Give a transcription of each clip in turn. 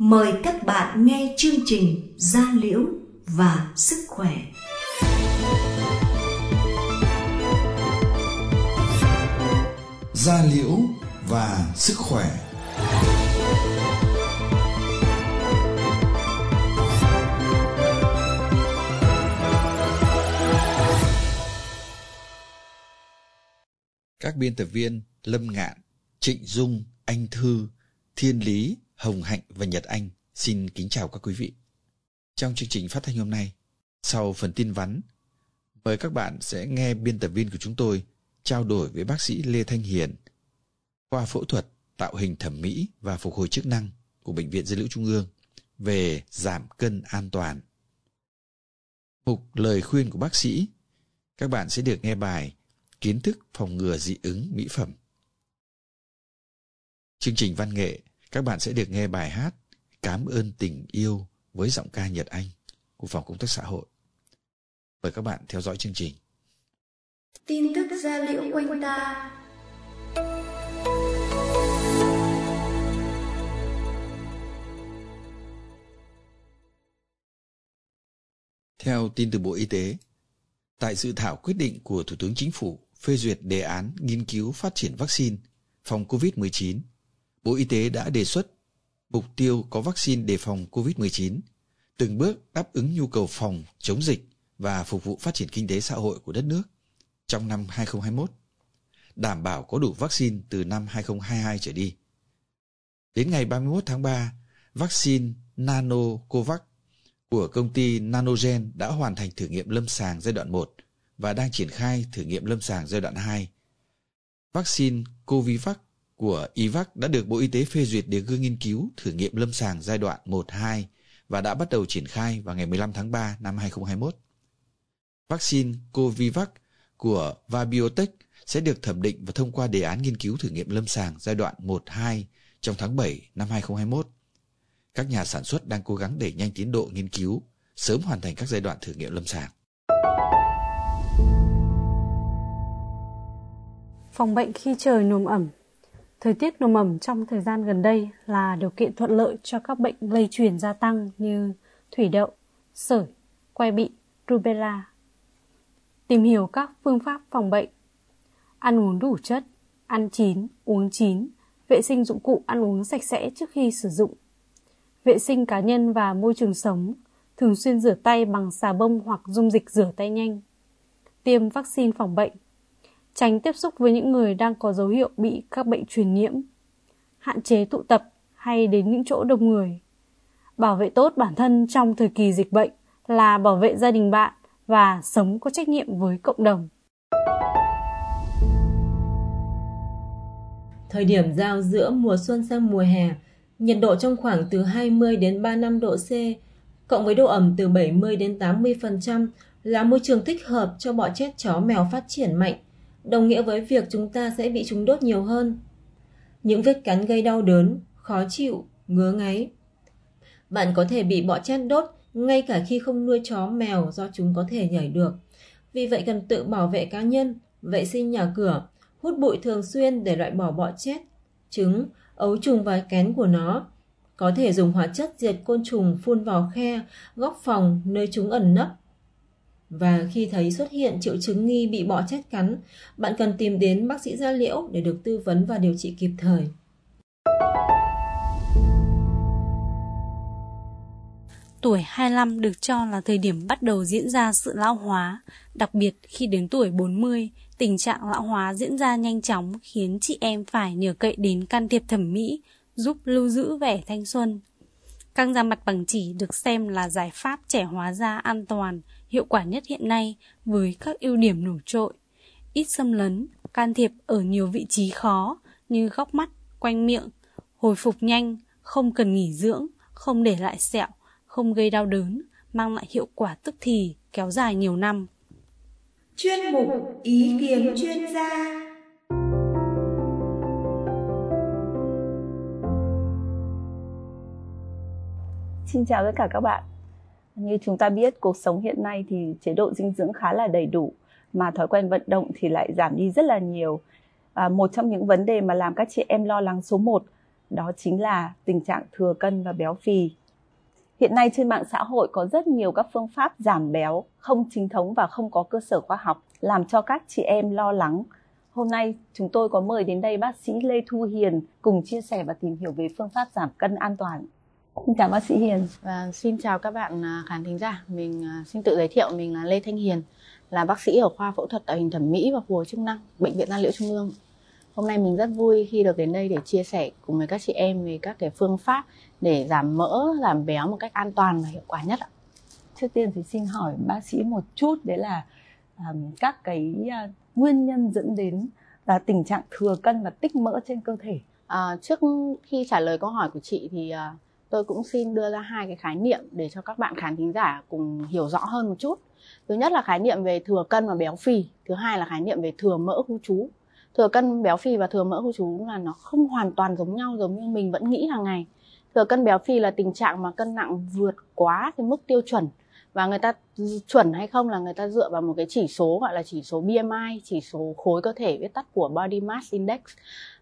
mời các bạn nghe chương trình Gia Liễu và Sức Khỏe. Gia Liễu và Sức Khỏe Các biên tập viên Lâm Ngạn, Trịnh Dung, Anh Thư, Thiên Lý, Hồng Hạnh và Nhật Anh xin kính chào các quý vị. Trong chương trình phát thanh hôm nay, sau phần tin vắn, mời các bạn sẽ nghe biên tập viên của chúng tôi trao đổi với bác sĩ Lê Thanh Hiền, khoa phẫu thuật, tạo hình thẩm mỹ và phục hồi chức năng của Bệnh viện Dân Lữ Trung ương về giảm cân an toàn. Mục lời khuyên của bác sĩ, các bạn sẽ được nghe bài Kiến thức phòng ngừa dị ứng mỹ phẩm. Chương trình văn nghệ, các bạn sẽ được nghe bài hát Cám ơn tình yêu với giọng ca Nhật Anh của Phòng Công tác Xã hội. Mời các bạn theo dõi chương trình. Tin tức gia liễu quanh ta Theo tin từ Bộ Y tế, tại dự thảo quyết định của Thủ tướng Chính phủ phê duyệt đề án nghiên cứu phát triển vaccine phòng COVID-19, Bộ Y tế đã đề xuất mục tiêu có vaccine đề phòng COVID-19, từng bước đáp ứng nhu cầu phòng, chống dịch và phục vụ phát triển kinh tế xã hội của đất nước trong năm 2021, đảm bảo có đủ vaccine từ năm 2022 trở đi. Đến ngày 31 tháng 3, vaccine Nanocovax của công ty Nanogen đã hoàn thành thử nghiệm lâm sàng giai đoạn 1 và đang triển khai thử nghiệm lâm sàng giai đoạn 2. Vaccine Covivac của IVAC đã được Bộ Y tế phê duyệt để gương nghiên cứu thử nghiệm lâm sàng giai đoạn 1-2 và đã bắt đầu triển khai vào ngày 15 tháng 3 năm 2021. Vaccine Covivac của Vabiotech sẽ được thẩm định và thông qua đề án nghiên cứu thử nghiệm lâm sàng giai đoạn 1-2 trong tháng 7 năm 2021. Các nhà sản xuất đang cố gắng đẩy nhanh tiến độ nghiên cứu, sớm hoàn thành các giai đoạn thử nghiệm lâm sàng. Phòng bệnh khi trời nồm ẩm Thời tiết nồm ẩm trong thời gian gần đây là điều kiện thuận lợi cho các bệnh lây truyền gia tăng như thủy đậu, sởi, quai bị, rubella. Tìm hiểu các phương pháp phòng bệnh. Ăn uống đủ chất, ăn chín, uống chín, vệ sinh dụng cụ ăn uống sạch sẽ trước khi sử dụng. Vệ sinh cá nhân và môi trường sống, thường xuyên rửa tay bằng xà bông hoặc dung dịch rửa tay nhanh. Tiêm vaccine phòng bệnh tránh tiếp xúc với những người đang có dấu hiệu bị các bệnh truyền nhiễm, hạn chế tụ tập hay đến những chỗ đông người. Bảo vệ tốt bản thân trong thời kỳ dịch bệnh là bảo vệ gia đình bạn và sống có trách nhiệm với cộng đồng. Thời điểm giao giữa mùa xuân sang mùa hè, nhiệt độ trong khoảng từ 20 đến 35 độ C, cộng với độ ẩm từ 70 đến 80% là môi trường thích hợp cho bọ chét chó mèo phát triển mạnh đồng nghĩa với việc chúng ta sẽ bị chúng đốt nhiều hơn. Những vết cắn gây đau đớn, khó chịu, ngứa ngáy. Bạn có thể bị bọ chét đốt ngay cả khi không nuôi chó mèo do chúng có thể nhảy được. Vì vậy cần tự bảo vệ cá nhân, vệ sinh nhà cửa, hút bụi thường xuyên để loại bỏ bọ chết, trứng, ấu trùng và kén của nó. Có thể dùng hóa chất diệt côn trùng phun vào khe, góc phòng nơi chúng ẩn nấp và khi thấy xuất hiện triệu chứng nghi bị bọ chết cắn, bạn cần tìm đến bác sĩ da liễu để được tư vấn và điều trị kịp thời. Tuổi 25 được cho là thời điểm bắt đầu diễn ra sự lão hóa, đặc biệt khi đến tuổi 40, tình trạng lão hóa diễn ra nhanh chóng khiến chị em phải nhờ cậy đến can thiệp thẩm mỹ, giúp lưu giữ vẻ thanh xuân. Căng da mặt bằng chỉ được xem là giải pháp trẻ hóa da an toàn, hiệu quả nhất hiện nay với các ưu điểm nổi trội. Ít xâm lấn, can thiệp ở nhiều vị trí khó như góc mắt, quanh miệng, hồi phục nhanh, không cần nghỉ dưỡng, không để lại sẹo, không gây đau đớn, mang lại hiệu quả tức thì, kéo dài nhiều năm. Chuyên mục Ý kiến chuyên gia Xin chào tất cả các bạn. Như chúng ta biết, cuộc sống hiện nay thì chế độ dinh dưỡng khá là đầy đủ, mà thói quen vận động thì lại giảm đi rất là nhiều. À, một trong những vấn đề mà làm các chị em lo lắng số 1 đó chính là tình trạng thừa cân và béo phì. Hiện nay trên mạng xã hội có rất nhiều các phương pháp giảm béo không chính thống và không có cơ sở khoa học làm cho các chị em lo lắng. Hôm nay chúng tôi có mời đến đây bác sĩ Lê Thu Hiền cùng chia sẻ và tìm hiểu về phương pháp giảm cân an toàn. Xin chào bác sĩ Hiền. Và xin chào các bạn à, khán thính giả. Mình à, xin tự giới thiệu mình là Lê Thanh Hiền, là bác sĩ ở khoa phẫu thuật tạo hình thẩm mỹ và phục hồi chức năng, bệnh viện Gia Liễu Trung ương. Hôm nay mình rất vui khi được đến đây để chia sẻ cùng với các chị em về các cái phương pháp để giảm mỡ, giảm béo một cách an toàn và hiệu quả nhất ạ. Trước tiên thì xin hỏi bác sĩ một chút đấy là um, các cái uh, nguyên nhân dẫn đến là tình trạng thừa cân và tích mỡ trên cơ thể. À, trước khi trả lời câu hỏi của chị thì uh, tôi cũng xin đưa ra hai cái khái niệm để cho các bạn khán thính giả cùng hiểu rõ hơn một chút. Thứ nhất là khái niệm về thừa cân và béo phì, thứ hai là khái niệm về thừa mỡ khu trú thừa cân béo phì và thừa mỡ khu chú là nó không hoàn toàn giống nhau giống như mình vẫn nghĩ hàng ngày thừa cân béo phì là tình trạng mà cân nặng vượt quá cái mức tiêu chuẩn và người ta chuẩn hay không là người ta dựa vào một cái chỉ số gọi là chỉ số BMI chỉ số khối cơ thể viết tắt của Body Mass Index.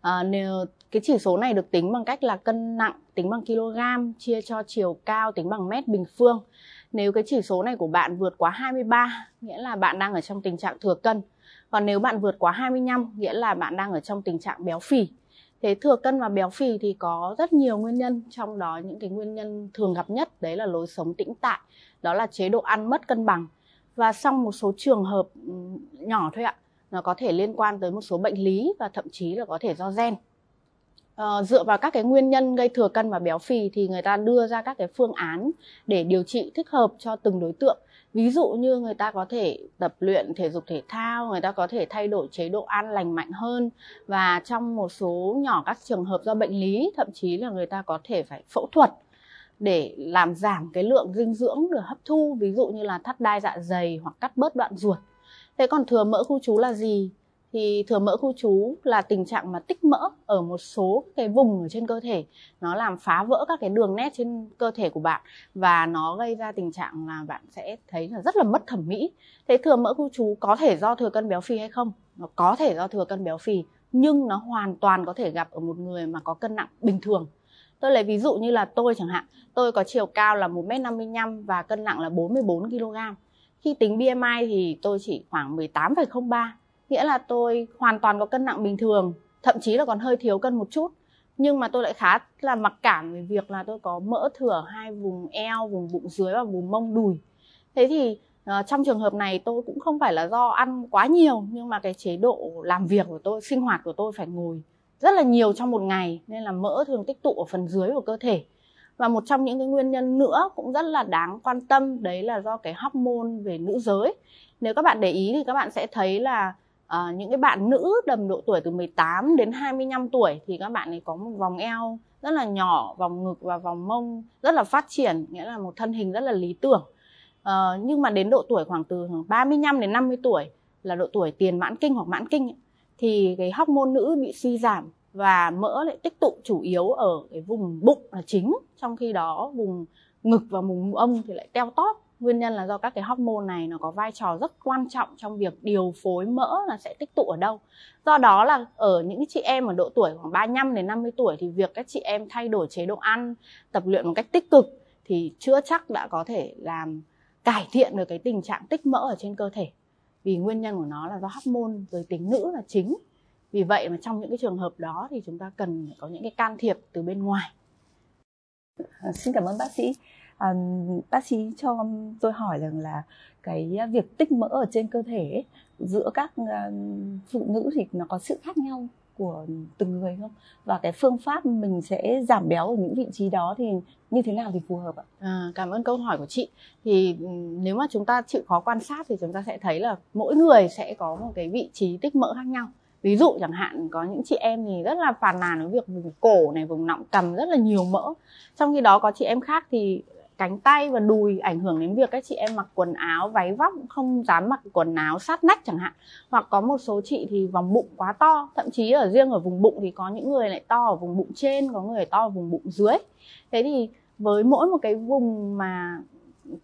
À, nếu cái chỉ số này được tính bằng cách là cân nặng tính bằng kg chia cho chiều cao tính bằng mét bình phương. Nếu cái chỉ số này của bạn vượt quá 23 nghĩa là bạn đang ở trong tình trạng thừa cân. Còn nếu bạn vượt quá 25 nghĩa là bạn đang ở trong tình trạng béo phì. Thế thừa cân và béo phì thì có rất nhiều nguyên nhân, trong đó những cái nguyên nhân thường gặp nhất đấy là lối sống tĩnh tại, đó là chế độ ăn mất cân bằng. Và trong một số trường hợp nhỏ thôi ạ, nó có thể liên quan tới một số bệnh lý và thậm chí là có thể do gen. Uh, dựa vào các cái nguyên nhân gây thừa cân và béo phì thì người ta đưa ra các cái phương án để điều trị thích hợp cho từng đối tượng. Ví dụ như người ta có thể tập luyện thể dục thể thao người ta có thể thay đổi chế độ ăn lành mạnh hơn và trong một số nhỏ các trường hợp do bệnh lý thậm chí là người ta có thể phải phẫu thuật để làm giảm cái lượng dinh dưỡng được hấp thu ví dụ như là thắt đai dạ dày hoặc cắt bớt đoạn ruột. Thế còn thừa mỡ khu trú là gì? Thì thừa mỡ khu trú là tình trạng mà tích mỡ ở một số cái vùng ở trên cơ thể. Nó làm phá vỡ các cái đường nét trên cơ thể của bạn và nó gây ra tình trạng là bạn sẽ thấy là rất là mất thẩm mỹ. Thế thừa mỡ khu trú có thể do thừa cân béo phì hay không? Nó có thể do thừa cân béo phì nhưng nó hoàn toàn có thể gặp ở một người mà có cân nặng bình thường. Tôi lấy ví dụ như là tôi chẳng hạn. Tôi có chiều cao là 1m55 và cân nặng là 44 kg khi tính BMI thì tôi chỉ khoảng 18,03 nghĩa là tôi hoàn toàn có cân nặng bình thường thậm chí là còn hơi thiếu cân một chút. Nhưng mà tôi lại khá là mặc cảm về việc là tôi có mỡ thừa hai vùng eo vùng bụng dưới và vùng mông đùi. Thế thì uh, trong trường hợp này tôi cũng không phải là do ăn quá nhiều nhưng mà cái chế độ làm việc của tôi sinh hoạt của tôi phải ngồi rất là nhiều trong một ngày nên là mỡ thường tích tụ ở phần dưới của cơ thể. Và một trong những cái nguyên nhân nữa cũng rất là đáng quan tâm đấy là do cái hormone về nữ giới. Nếu các bạn để ý thì các bạn sẽ thấy là à, những cái bạn nữ tầm độ tuổi từ 18 đến 25 tuổi thì các bạn ấy có một vòng eo rất là nhỏ vòng ngực và vòng mông rất là phát triển nghĩa là một thân hình rất là lý tưởng. À, nhưng mà đến độ tuổi khoảng từ 35 đến 50 tuổi là độ tuổi tiền mãn kinh hoặc mãn kinh thì cái hormone nữ bị suy giảm và mỡ lại tích tụ chủ yếu ở cái vùng bụng là chính trong khi đó vùng ngực và vùng âm thì lại teo tóp nguyên nhân là do các cái hormone này nó có vai trò rất quan trọng trong việc điều phối mỡ là sẽ tích tụ ở đâu. Do đó là ở những chị em ở độ tuổi khoảng 35 đến 50 tuổi thì việc các chị em thay đổi chế độ ăn tập luyện một cách tích cực thì chưa chắc đã có thể làm cải thiện được cái tình trạng tích mỡ ở trên cơ thể. Vì nguyên nhân của nó là do hormone giới tính nữ là chính. Vì vậy mà trong những cái trường hợp đó thì chúng ta cần có những cái can thiệp từ bên ngoài. À, xin cảm ơn bác sĩ à, bác sĩ cho tôi hỏi rằng là cái việc tích mỡ ở trên cơ thể ấy, giữa các phụ nữ thì nó có sự khác nhau của từng người không và cái phương pháp mình sẽ giảm béo ở những vị trí đó thì như thế nào thì phù hợp ạ? À, cảm ơn câu hỏi của chị. Thì nếu mà chúng ta chịu khó quan sát thì chúng ta sẽ thấy là mỗi người sẽ có một cái vị trí tích mỡ khác nhau. Ví dụ chẳng hạn có những chị em thì rất là phàn nàn với việc vùng cổ này, vùng nọng cầm rất là nhiều mỡ. Trong khi đó có chị em khác thì cánh tay và đùi ảnh hưởng đến việc các chị em mặc quần áo, váy vóc không dám mặc quần áo sát nách chẳng hạn. Hoặc có một số chị thì vòng bụng quá to, thậm chí ở riêng ở vùng bụng thì có những người lại to ở vùng bụng trên, có người to ở vùng bụng dưới. Thế thì với mỗi một cái vùng mà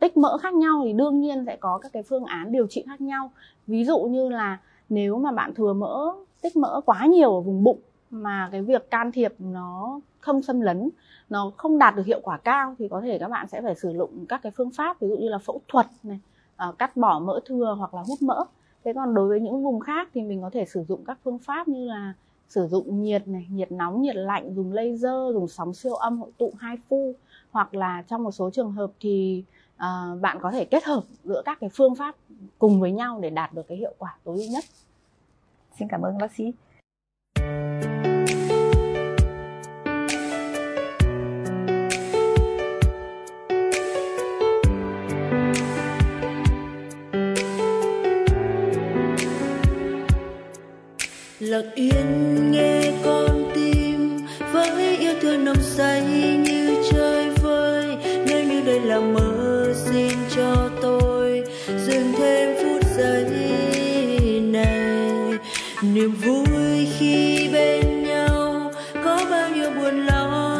tích mỡ khác nhau thì đương nhiên sẽ có các cái phương án điều trị khác nhau. Ví dụ như là nếu mà bạn thừa mỡ, tích mỡ quá nhiều ở vùng bụng mà cái việc can thiệp nó không xâm lấn nó không đạt được hiệu quả cao thì có thể các bạn sẽ phải sử dụng các cái phương pháp ví dụ như là phẫu thuật này ờ, cắt bỏ mỡ thừa hoặc là hút mỡ. Thế còn đối với những vùng khác thì mình có thể sử dụng các phương pháp như là sử dụng nhiệt này nhiệt nóng nhiệt lạnh dùng laser dùng sóng siêu âm hội tụ hai phu. Hoặc là trong một số trường hợp thì uh, bạn có thể kết hợp giữa các cái phương pháp cùng với nhau để đạt được cái hiệu quả tối ưu nhất. Xin cảm ơn bác sĩ. Vui khi bên nhau có bao nhiêu buồn lo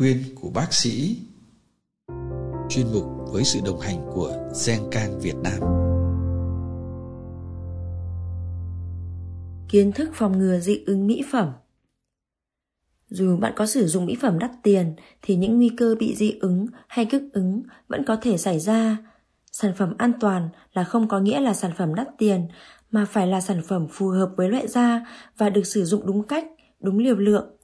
khuyên của bác sĩ Chuyên mục với sự đồng hành của Gencang Việt Nam kiến thức phòng ngừa dị ứng mỹ phẩm. Dù bạn có sử dụng mỹ phẩm đắt tiền thì những nguy cơ bị dị ứng hay kích ứng vẫn có thể xảy ra. Sản phẩm an toàn là không có nghĩa là sản phẩm đắt tiền mà phải là sản phẩm phù hợp với loại da và được sử dụng đúng cách, đúng liều lượng.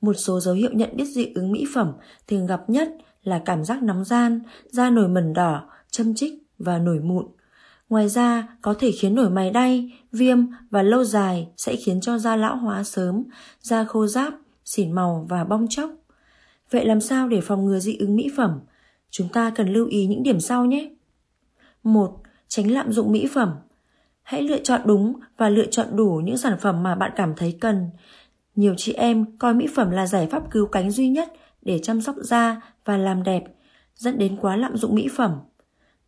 Một số dấu hiệu nhận biết dị ứng mỹ phẩm thường gặp nhất là cảm giác nóng gian, da nổi mẩn đỏ, châm chích và nổi mụn. Ngoài ra, có thể khiến nổi mày đay, viêm và lâu dài sẽ khiến cho da lão hóa sớm, da khô ráp, xỉn màu và bong chóc. Vậy làm sao để phòng ngừa dị ứng mỹ phẩm? Chúng ta cần lưu ý những điểm sau nhé. 1. Tránh lạm dụng mỹ phẩm. Hãy lựa chọn đúng và lựa chọn đủ những sản phẩm mà bạn cảm thấy cần. Nhiều chị em coi mỹ phẩm là giải pháp cứu cánh duy nhất để chăm sóc da và làm đẹp, dẫn đến quá lạm dụng mỹ phẩm.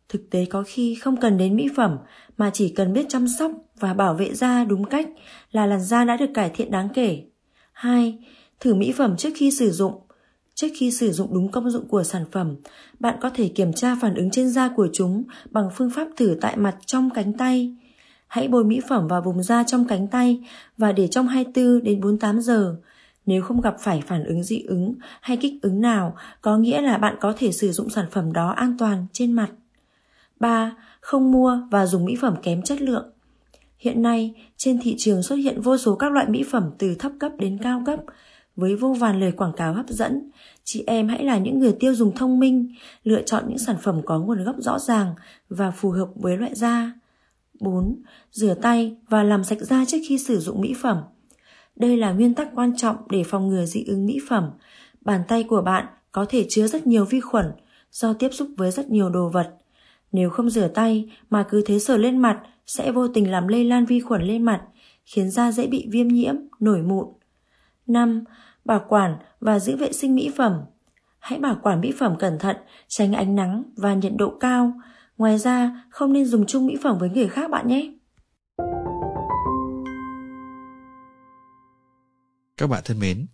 Thực tế có khi không cần đến mỹ phẩm mà chỉ cần biết chăm sóc và bảo vệ da đúng cách là làn da đã được cải thiện đáng kể. 2. Thử mỹ phẩm trước khi sử dụng. Trước khi sử dụng đúng công dụng của sản phẩm, bạn có thể kiểm tra phản ứng trên da của chúng bằng phương pháp thử tại mặt trong cánh tay. Hãy bôi mỹ phẩm vào vùng da trong cánh tay và để trong 24 đến 48 giờ. Nếu không gặp phải phản ứng dị ứng hay kích ứng nào, có nghĩa là bạn có thể sử dụng sản phẩm đó an toàn trên mặt. 3. Không mua và dùng mỹ phẩm kém chất lượng. Hiện nay, trên thị trường xuất hiện vô số các loại mỹ phẩm từ thấp cấp đến cao cấp, với vô vàn lời quảng cáo hấp dẫn. Chị em hãy là những người tiêu dùng thông minh, lựa chọn những sản phẩm có nguồn gốc rõ ràng và phù hợp với loại da. 4. Rửa tay và làm sạch da trước khi sử dụng mỹ phẩm. Đây là nguyên tắc quan trọng để phòng ngừa dị ứng mỹ phẩm. Bàn tay của bạn có thể chứa rất nhiều vi khuẩn do tiếp xúc với rất nhiều đồ vật. Nếu không rửa tay mà cứ thế sờ lên mặt sẽ vô tình làm lây lan vi khuẩn lên mặt, khiến da dễ bị viêm nhiễm, nổi mụn. 5. Bảo quản và giữ vệ sinh mỹ phẩm. Hãy bảo quản mỹ phẩm cẩn thận, tránh ánh nắng và nhiệt độ cao. Ngoài ra, không nên dùng chung mỹ phẩm với người khác bạn nhé. Các bạn thân mến,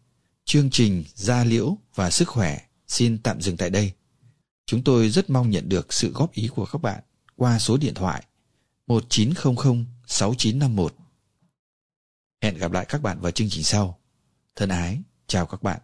chương trình Da Liễu và Sức Khỏe xin tạm dừng tại đây. Chúng tôi rất mong nhận được sự góp ý của các bạn qua số điện thoại 1900 6951. Hẹn gặp lại các bạn vào chương trình sau. Thân ái, chào các bạn.